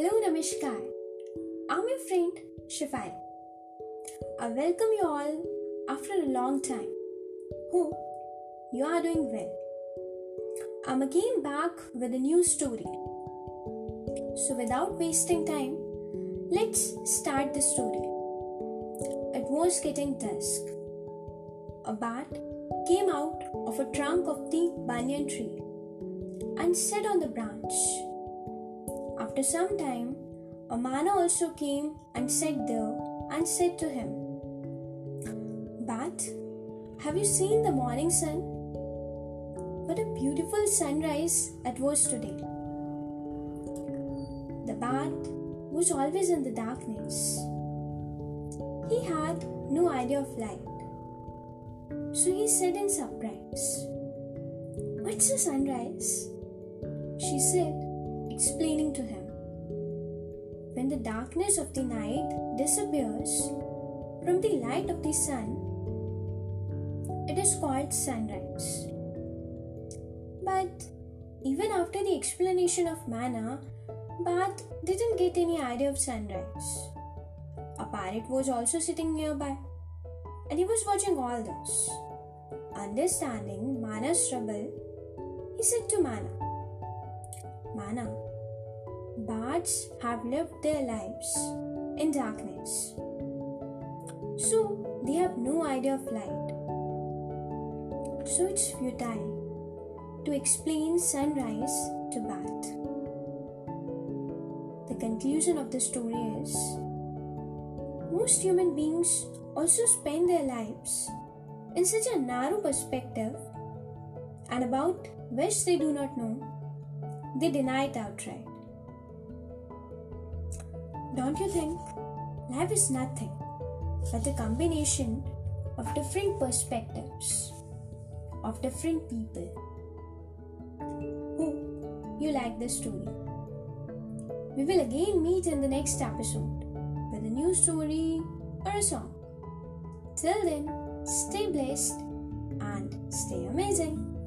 Namaskar. I'm your friend Shafai. I welcome you all after a long time. Hope you are doing well. I'm again back with a new story. So, without wasting time, let's start the story. It was getting dusk. A bat came out of a trunk of the banyan tree and sat on the branch. After some time, a myna also came and sat there and said to him, Bat, have you seen the morning sun? What a beautiful sunrise it was today. The bat was always in the darkness. He had no idea of light. So he said in surprise, What's a sunrise? She said, explaining to him. When the darkness of the night disappears from the light of the sun, it is called sunrise. But even after the explanation of Myna, Bat didn't get any idea of sunrise. A parrot was also sitting nearby, and he was watching all this. Understanding Myna's trouble, he said to Myna, Myna, bats have lived their lives in darkness. So they have no idea of light. So it's futile to explain sunrise to bat. The conclusion of the story is most human beings also spend their lives in such a narrow perspective and about which they do not know they deny it outright. Don't you think life is nothing but the combination of different perspectives of different people? Hope you like this story. We will again meet in the next episode with a new story or a song. Till then, stay blessed and stay amazing.